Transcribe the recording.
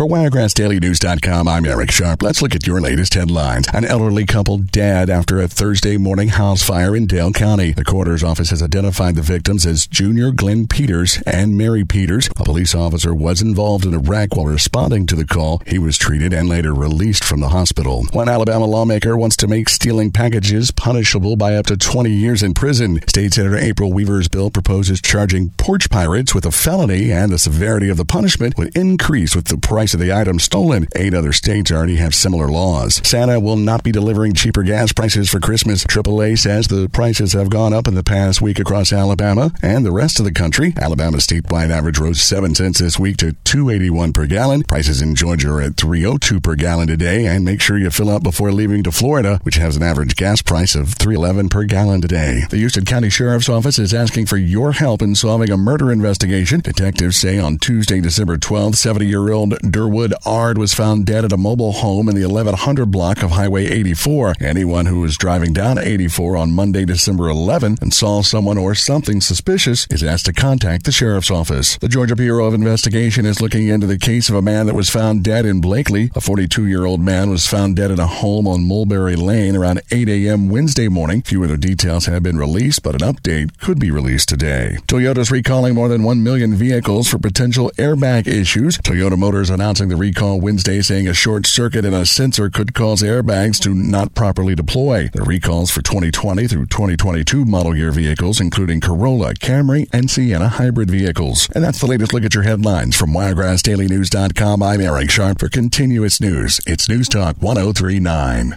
For WiregrassDailyNews.com, I'm Eric Sharp. Let's look at your latest headlines. An elderly couple dead after a Thursday morning house fire in Dale County. The coroner's office has identified the victims as Junior Glenn Peters and Mary Peters. A police officer was involved in a wreck while responding to the call. He was treated and later released from the hospital. One Alabama lawmaker wants to make stealing packages punishable by up to 20 years in prison. State Senator April Weaver's bill proposes charging porch pirates with a felony and the severity of the punishment would increase with the price of the item stolen. Eight other states already have similar laws. Santa will not be delivering cheaper gas prices for Christmas. AAA says the prices have gone up in the past week across Alabama and the rest of the country. Alabama's statewide average rose 7 cents this week to 281 per gallon. Prices in Georgia are at 302 per gallon today and make sure you fill up before leaving to Florida, which has an average gas price of 311 per gallon today. The Houston County Sheriff's Office is asking for your help in solving a murder investigation. Detectives say on Tuesday, December 12th, 70 year Durwood Ard was found dead at a mobile home in the 1100 block of Highway 84. Anyone who was driving down 84 on Monday, December 11 and saw someone or something suspicious is asked to contact the sheriff's office. The Georgia Bureau of Investigation is looking into the case of a man that was found dead in Blakely. A 42 year old man was found dead in a home on Mulberry Lane around 8 a.m. Wednesday morning. Few other details have been released, but an update could be released today. Toyota's recalling more than 1 million vehicles for potential airbag issues. Toyota Motors announcing the recall Wednesday, saying a short circuit in a sensor could cause airbags to not properly deploy. The recalls for 2020 through 2022 model year vehicles, including Corolla, Camry, and Sienna hybrid vehicles. And that's the latest look at your headlines from WiregrassDailyNews.com. I'm Eric Sharp for continuous news. It's News Talk 1039.